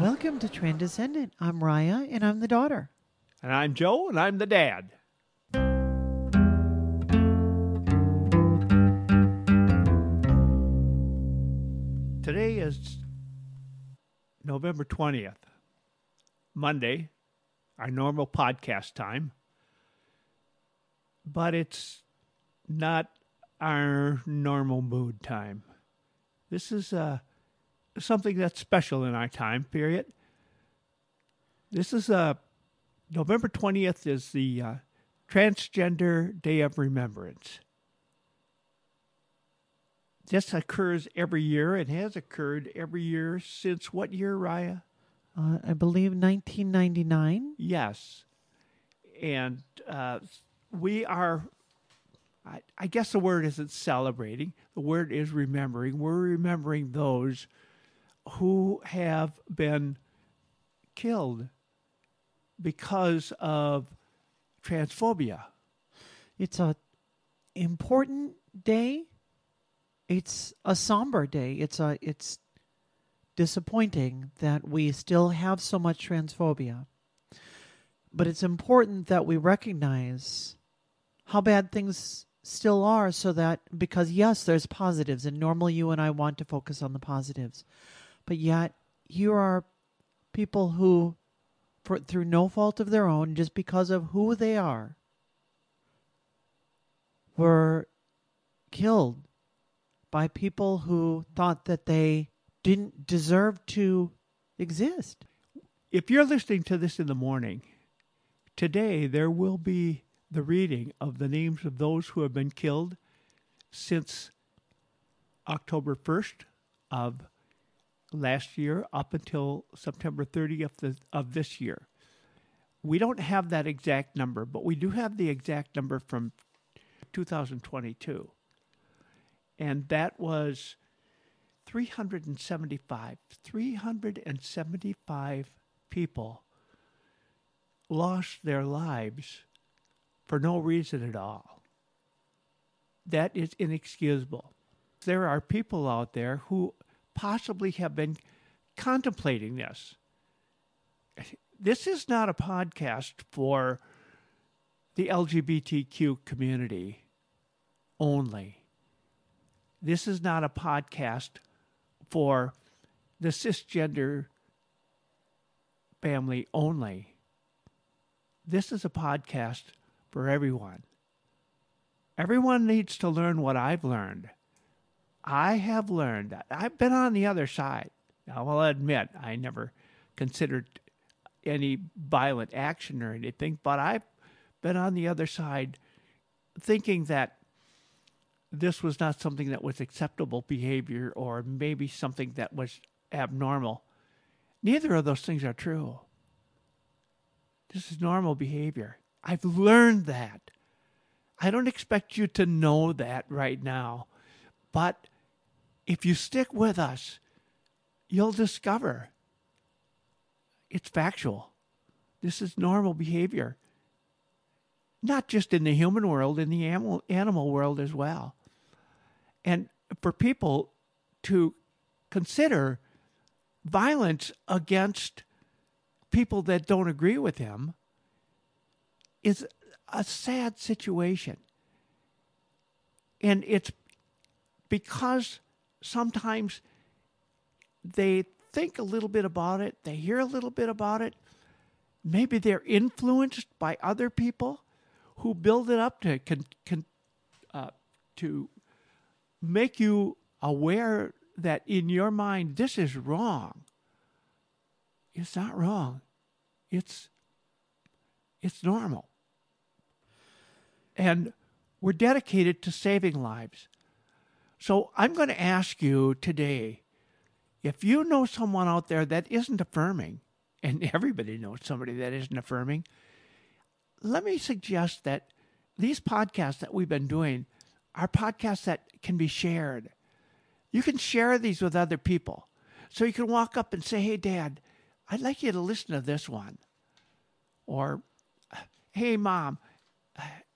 Welcome to Transcendent. I'm Rya, and I'm the daughter. And I'm Joe, and I'm the dad. Today is November 20th, Monday, our normal podcast time. But it's not our normal mood time. This is uh, something that's special in our time period. This is uh, November 20th is the uh, Transgender Day of Remembrance. This occurs every year and has occurred every year since what year, Rya? Uh, I believe 1999. Yes. And uh, we are, I, I guess the word isn't celebrating, the word is remembering. We're remembering those who have been killed because of transphobia. It's a important day. It's a somber day. It's a it's disappointing that we still have so much transphobia. But it's important that we recognize how bad things still are so that because yes, there's positives and normally you and I want to focus on the positives. But yet here are people who for through no fault of their own just because of who they are were killed by people who thought that they didn't deserve to exist. If you're listening to this in the morning, today there will be the reading of the names of those who have been killed since October 1st of last year up until September 30th of this year. We don't have that exact number, but we do have the exact number from 2022. And that was 375. 375 people lost their lives for no reason at all. That is inexcusable. There are people out there who possibly have been contemplating this. This is not a podcast for the LGBTQ community only. This is not a podcast for the cisgender family only. This is a podcast for everyone. Everyone needs to learn what I've learned. I have learned that I've been on the other side. Now, I'll admit I never considered any violent action or anything, but I've been on the other side thinking that this was not something that was acceptable behavior or maybe something that was abnormal. Neither of those things are true. This is normal behavior. I've learned that. I don't expect you to know that right now, but if you stick with us, you'll discover it's factual. This is normal behavior, not just in the human world, in the animal, animal world as well. And for people to consider violence against people that don't agree with him is a sad situation. And it's because sometimes they think a little bit about it, they hear a little bit about it. Maybe they're influenced by other people who build it up to uh, to make you aware that in your mind this is wrong. It's not wrong. It's it's normal. And we're dedicated to saving lives. So I'm going to ask you today if you know someone out there that isn't affirming, and everybody knows somebody that isn't affirming, let me suggest that these podcasts that we've been doing are podcasts that can be shared. You can share these with other people. So you can walk up and say, Hey, Dad, I'd like you to listen to this one. Or, Hey, Mom,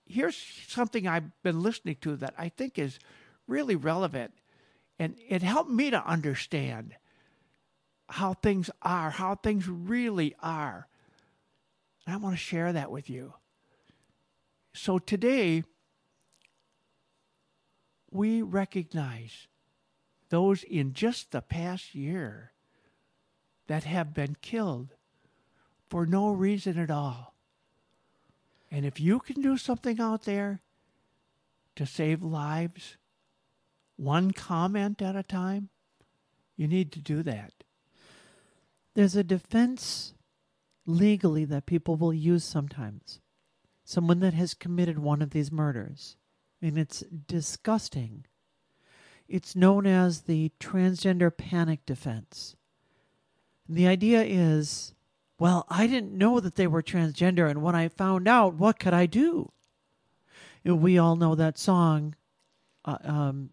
here's something I've been listening to that I think is really relevant. And it helped me to understand how things are, how things really are. And I want to share that with you. So today, we recognize those in just the past year that have been killed for no reason at all. And if you can do something out there to save lives, one comment at a time, you need to do that. There's a defense legally that people will use sometimes. Someone that has committed one of these murders. And it's disgusting. It's known as the transgender panic defense. And the idea is well, I didn't know that they were transgender, and when I found out, what could I do? We all know that song, uh, um,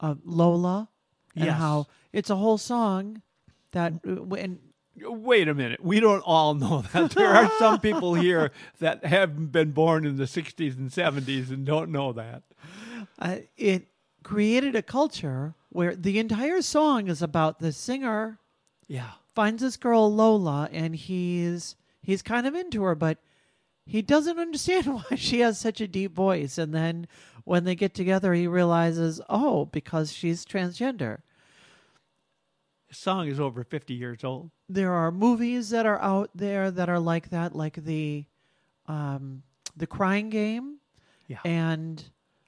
uh, Lola, and Yes. how it's a whole song that uh, and Wait a minute. We don't all know that. There are some people here that have been born in the 60s and 70s and don't know that. uh, it created a culture where the entire song is about the singer Yeah. finds this girl Lola and he's he's kind of into her but he doesn't understand why she has such a deep voice and then when they get together he realizes oh because she's transgender The song is over 50 years old. there are movies that are out there that are like that like the um the crying game Yeah. and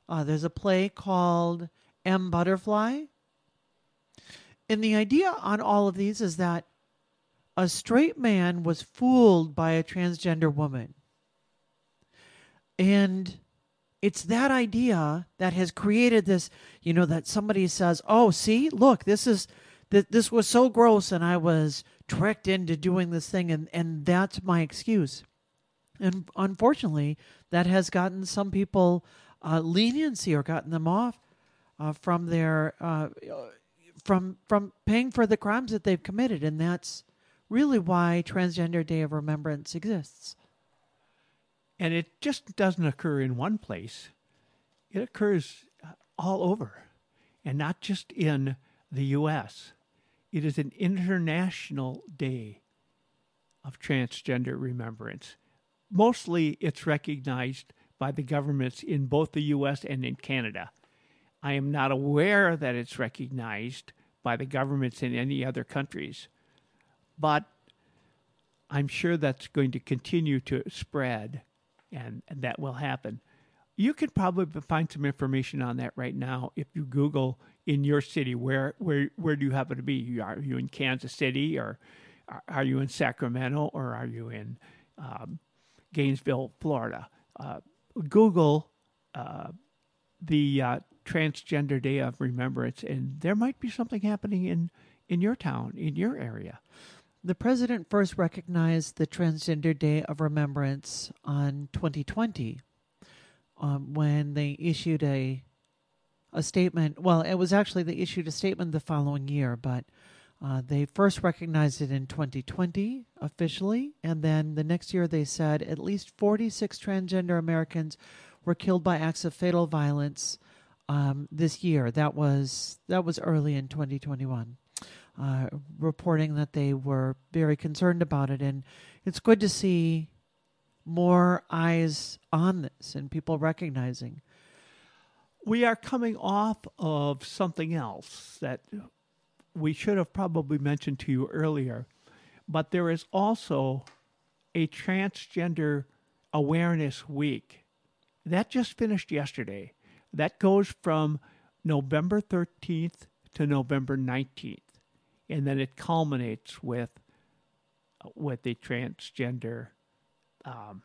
uh, there's a play called M Butterfly. And the idea on all of these is that a straight man was fooled by a transgender woman. And it's that idea that has created this, you know, that somebody says, "Oh, see, look, this is that this was so gross and I was tricked into doing this thing and and that's my excuse." And unfortunately, that has gotten some people uh, leniency or gotten them off uh, from their uh, from from paying for the crimes that they've committed, and that's really why Transgender Day of Remembrance exists. And it just doesn't occur in one place, it occurs uh, all over, and not just in the U.S. It is an international day of transgender remembrance. Mostly it's recognized by the governments in both the U.S. and in Canada. I am not aware that it's recognized by the governments in any other countries, but I'm sure that's going to continue to spread and, that will happen. You could probably find some information on that right now if you Google in your city where where where do you happen to be? Are you in Kansas City or are- are you in Sacramento or are you in um, Gainesville, Florida? Uh, Google uh, the uh, Transgender Day of Remembrance, and there might be something happening in in your town, in your area. The president first recognized the Transgender Day of Remembrance on 2020 um, when they issued a a statement. Well, it was actually they issued a statement the following year, but uh, they first recognized it in 2020 officially, and then the next year they said at least 46 transgender Americans were killed by acts of fatal violence um, this year. That was that was early in 2021 uh, reporting that they were very concerned about it. And it's good to see more eyes on this and people recognizing. We are coming off of something else that we should have probably mentioned to you earlier, but there is also a Transgender Awareness Week. That just finished yesterday. That goes from November 13th to November 19th. And then it culminates with with the transgender um,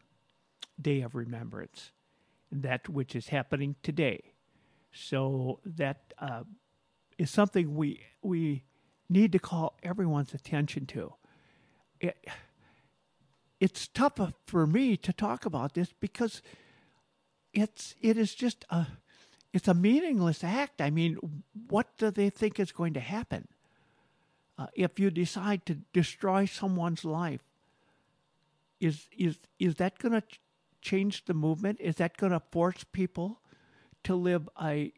Day of Remembrance, that which is happening today. So that uh, is something we we need to call everyone's attention to. It, it's tough for me to talk about this because it's it is just a it's a meaningless act. I mean, what do they think is going to happen uh, if you decide to destroy someone's life? Is is is that going to ch- change the movement? Is that going to force people to live a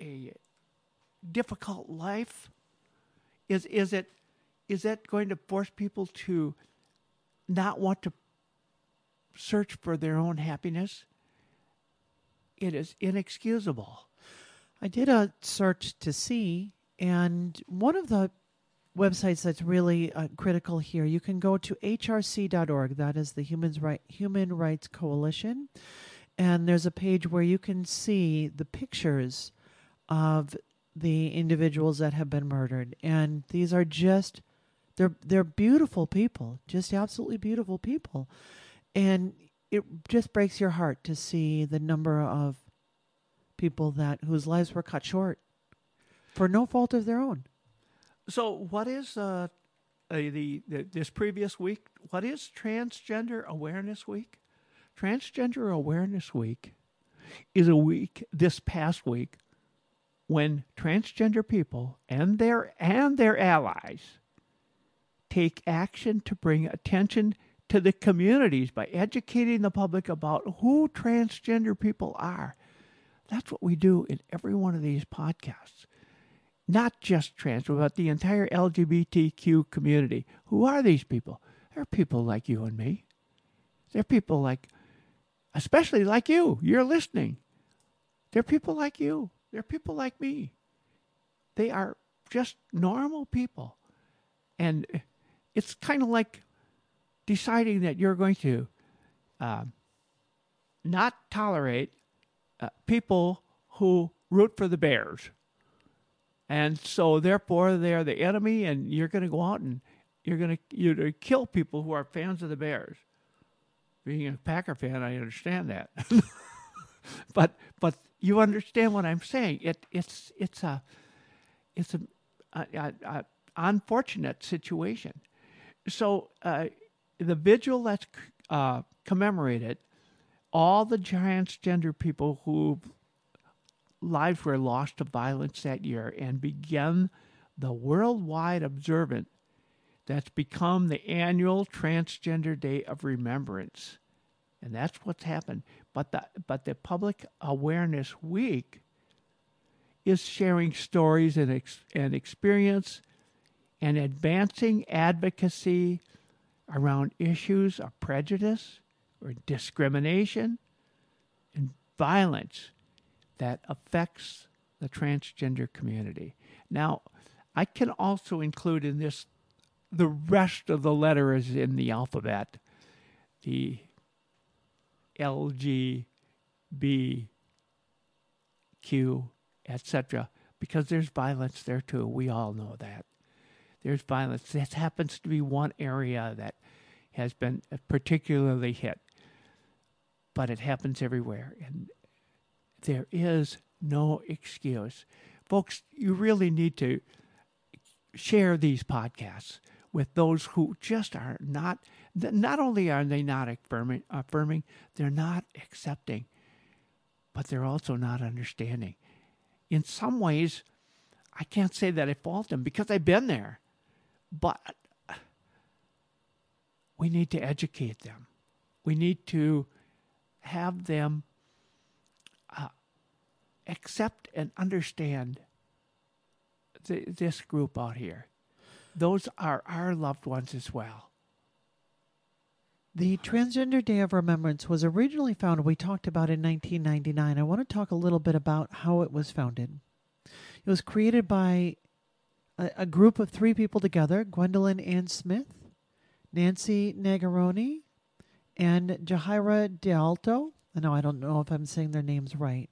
a difficult life? Is is it is that going to force people to not want to search for their own happiness? It is inexcusable. I did a search to see, and one of the websites that's really uh, critical here, you can go to hrc.org. That is the Human, right, Human Rights Coalition. And there's a page where you can see the pictures of the individuals that have been murdered. And these are just they're they're beautiful people, just absolutely beautiful people. And it just breaks your heart to see the number of people that whose lives were cut short for no fault of their own. So, what is uh, the, the this previous week? What is Transgender Awareness Week? Transgender Awareness Week is a week this past week when transgender people and their and their allies take action to bring attention to the communities by educating the public about who transgender people are. That's what we do in every one of these podcasts. Not just trans, but the entire LGBTQ community. Who are these people? They're people like you and me. They're people like, especially like you. You're listening. They're people like you. They're people like me. They are just normal people. And it's kind of like deciding that you're going to uh, not tolerate uh, people who root for the Bears. And so, therefore, they're the enemy, and you're going to go out and you're going to you're to kill people who are fans of the Bears. Being a Packer fan, I understand that, but but you understand what I'm saying. It it's it's a it's a, a, a, a unfortunate situation. So uh, the vigil that's uh, commemorated all the transgender people who lives were lost to violence that year and began the worldwide observance that's become the annual Transgender Day of Remembrance. And that's what's happened. But the, but the Public Awareness Week is sharing stories and, ex, and experience and advancing advocacy around issues of prejudice or discrimination and violence that affects the transgender community. Now, I can also include in this the rest of the letters in the alphabet, the L, G, B, Q, etc., because there's violence there too. We all know that. There's violence. This happens to be one area that has been particularly hit, but it happens everywhere. And there is no excuse. Folks, you really need to share these podcasts with those who just are not, not only are they not affirming, affirming they're not accepting, but they're also not understanding. In some ways, I can't say that I fault them because I've been there. But we need to educate them. We need to have them accept and understand th- this group out here. Those are our loved ones as well. The Transgender Day of Remembrance was originally founded, we talked about in 1999. I want to talk a little bit about how it was founded. It was created by a, a group of three people together Gwendolyn Ann Smith, Nancy Nangeroni, and Jahaira DeAlto. I know I don't know if I'm saying their names right.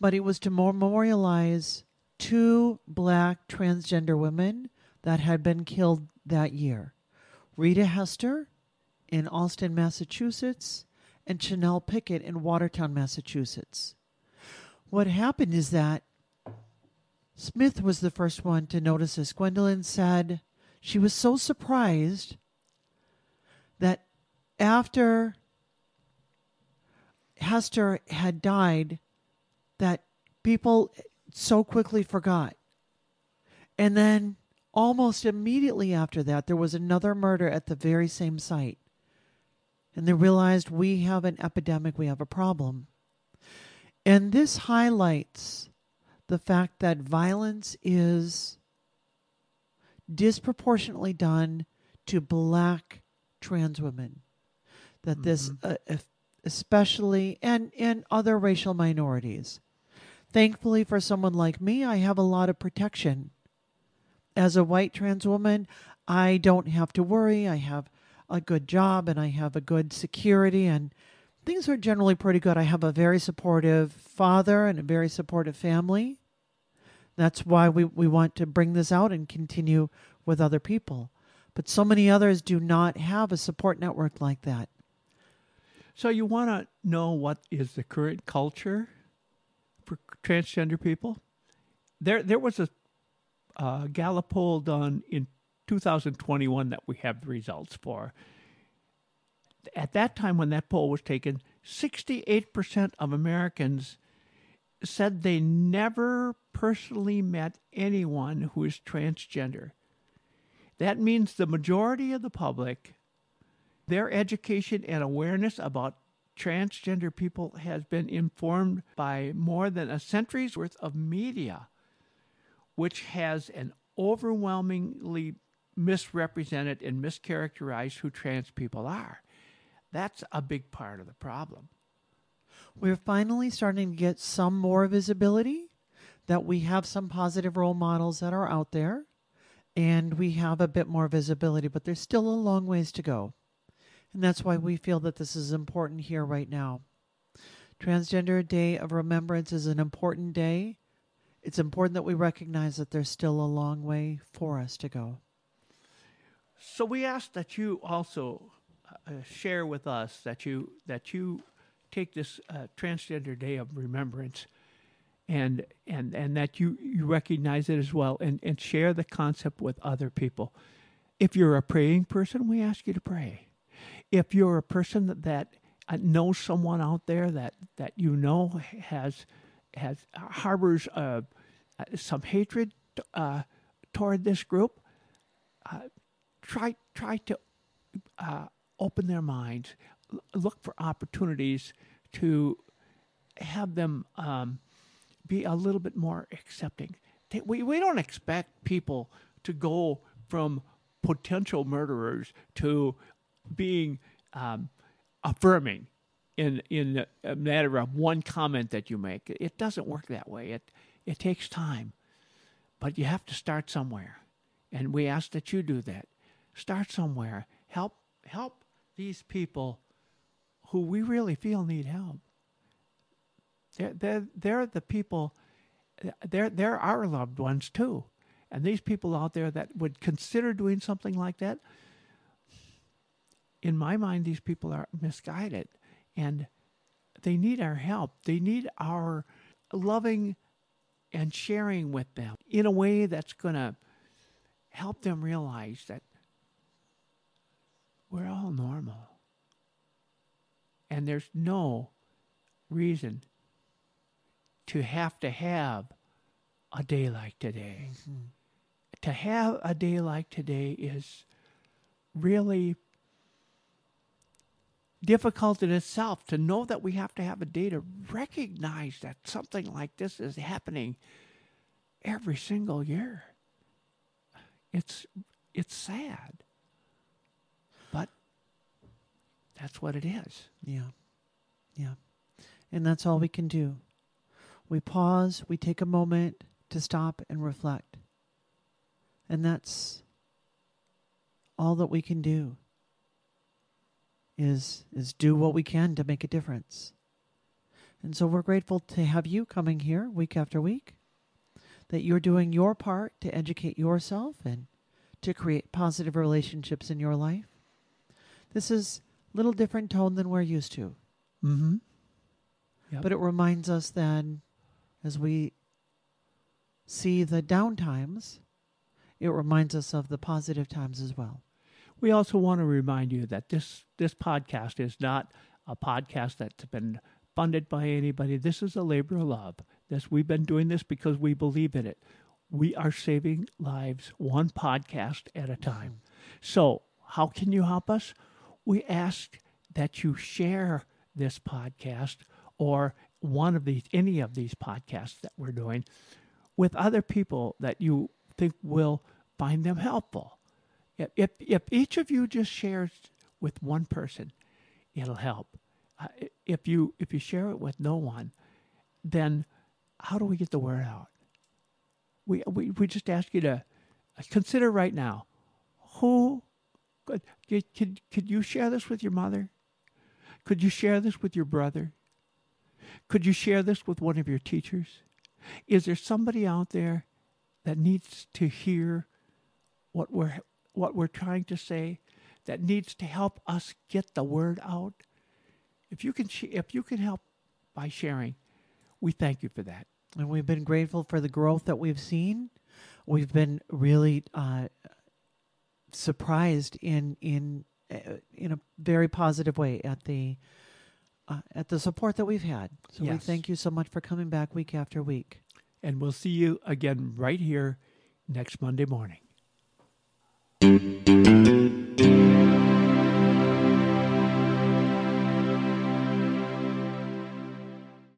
But it was to memorialize two black transgender women that had been killed that year Rita Hester in Allston, Massachusetts, and Chanel Pickett in Watertown, Massachusetts. What happened is that Smith was the first one to notice this. Gwendolyn said she was so surprised that after Hester had died, that people so quickly forgot. And then almost immediately after that, there was another murder at the very same site. And they realized we have an epidemic, we have a problem. And this highlights the fact that violence is disproportionately done to black trans women. That this, uh, especially, and, and other racial minorities. Thankfully, for someone like me, I have a lot of protection. As a white trans woman, I don't have to worry. I have a good job and I have a good security, and things are generally pretty good. I have a very supportive father and a very supportive family. That's why we, we want to bring this out and continue with other people. But so many others do not have a support network like that. So you want to know what is the current culture for transgender people? There, there was a uh, Gallup poll done in 2021 that we have the results for. At that time, when that poll was taken, 68% of Americans said they never personally met anyone who is transgender. That means the majority of the public their education and awareness about transgender people has been informed by more than a century's worth of media, which has an overwhelmingly misrepresented and mischaracterized who trans people are. That's a big part of the problem. We're finally starting to get some more visibility, that we have some positive role models that are out there, and we have a bit more visibility, but there's still a long ways to go. And that's why we feel that this is important here right now. Transgender Day of Remembrance is an important day. It's important that we recognize that there's still a long way for us to go. So we ask that you also uh, share with us that you that you take this uh, Transgender Day of Remembrance and and and that you you recognize it as well and and share the concept with other people. If you're a praying person, we ask you to pray. If you're a person that, that uh, knows someone out there that that you know has has harbors uh, uh, some hatred uh, toward this group, uh, try try to uh, open their minds, look for opportunities to have them um, be a little bit more accepting. We we don't expect people to go from potential murderers to being um, affirming in in a matter of one comment that you make. It doesn't work that way. It it takes time, but you have to start somewhere, and we ask that you do that. Start somewhere. Help help these people who we really feel need help. They're they're, they're the people. They're they're our loved ones too, and these people out there that would consider doing something like that in my mind, these people are misguided and they need our help. They need our loving and sharing with them in a way that's going to help them realize that we're all normal. And there's no reason to have to have a day like today. Mm-hmm. To have a day like today is really difficult in itself to know that we have to have a day to recognize that something like this is happening every single year. It's it's sad. But that's what it is. Yeah. Yeah. And that's all we can do. We pause, we take a moment to stop and reflect. And that's all that we can do is is do what we can to make a difference. And so we're grateful to have you coming here week after week, that you're doing your part to educate yourself and to create positive relationships in your life. This is a little different tone than we're used to. Mm-hmm. Yep. But it reminds us then, as we see the down times, it reminds us of the positive times as well. We also want to remind you that this this podcast is not a podcast that's been funded by anybody. This is a labor of love. This we've been doing this because we believe in it. We are saving lives one podcast at a time. So, how can you help us? We ask that you share this podcast or one of these any of these podcasts that we're doing with other people that you think will find them helpful. If, if, each of you just shares with one person, it'll help. Uh, if you if you share it with no one, then how do we get the word out? We we, we just ask you to consider right now who could, could could you share this with your mother? Could you share this with your brother? Could you share this with one of your teachers? Is there somebody out there that needs to hear what we're what we're trying to say that needs to help us get the word out? If you can if you can help by sharing, we thank you for that. And we've been grateful for the growth that we've seen. We've been really uh, surprised in in uh, in a very positive way at the uh, at the support that we've had. So we thank you so much for coming back week after week. And we'll see you again right here next Monday morning. Thank you.